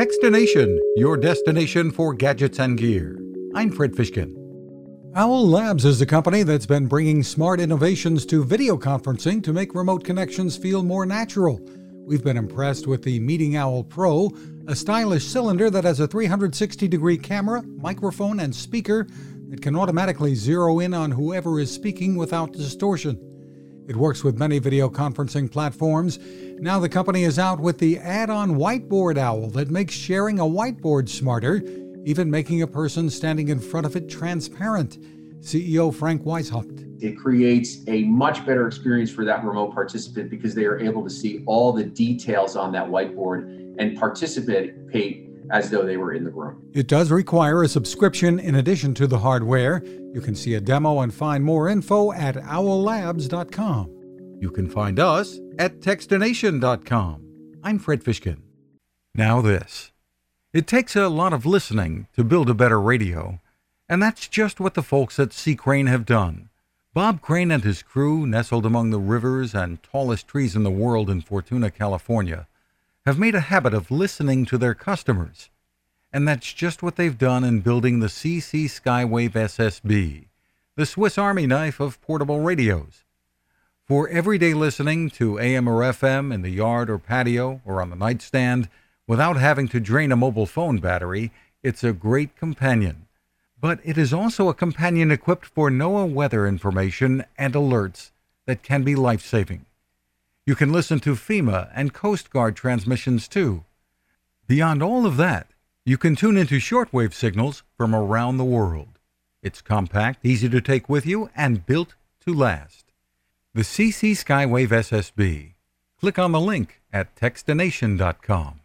Techstination, your destination for gadgets and gear. I'm Fred Fishkin. Owl Labs is the company that's been bringing smart innovations to video conferencing to make remote connections feel more natural. We've been impressed with the Meeting Owl Pro, a stylish cylinder that has a 360 degree camera, microphone, and speaker that can automatically zero in on whoever is speaking without distortion. It works with many video conferencing platforms. Now the company is out with the add on whiteboard owl that makes sharing a whiteboard smarter, even making a person standing in front of it transparent. CEO Frank Weishaupt. It creates a much better experience for that remote participant because they are able to see all the details on that whiteboard and participate as though they were in the room. It does require a subscription in addition to the hardware. You can see a demo and find more info at owllabs.com. You can find us at techstination.com. I'm Fred Fishkin. Now, this. It takes a lot of listening to build a better radio, and that's just what the folks at C. Crane have done. Bob Crane and his crew, nestled among the rivers and tallest trees in the world in Fortuna, California, have made a habit of listening to their customers. And that's just what they've done in building the CC Skywave SSB, the Swiss Army knife of portable radios. For everyday listening to AM or FM in the yard or patio or on the nightstand without having to drain a mobile phone battery, it's a great companion. But it is also a companion equipped for NOAA weather information and alerts that can be life saving. You can listen to FEMA and Coast Guard transmissions too. Beyond all of that, you can tune into shortwave signals from around the world. It's compact, easy to take with you, and built to last. The CC Skywave SSB. Click on the link at techstination.com.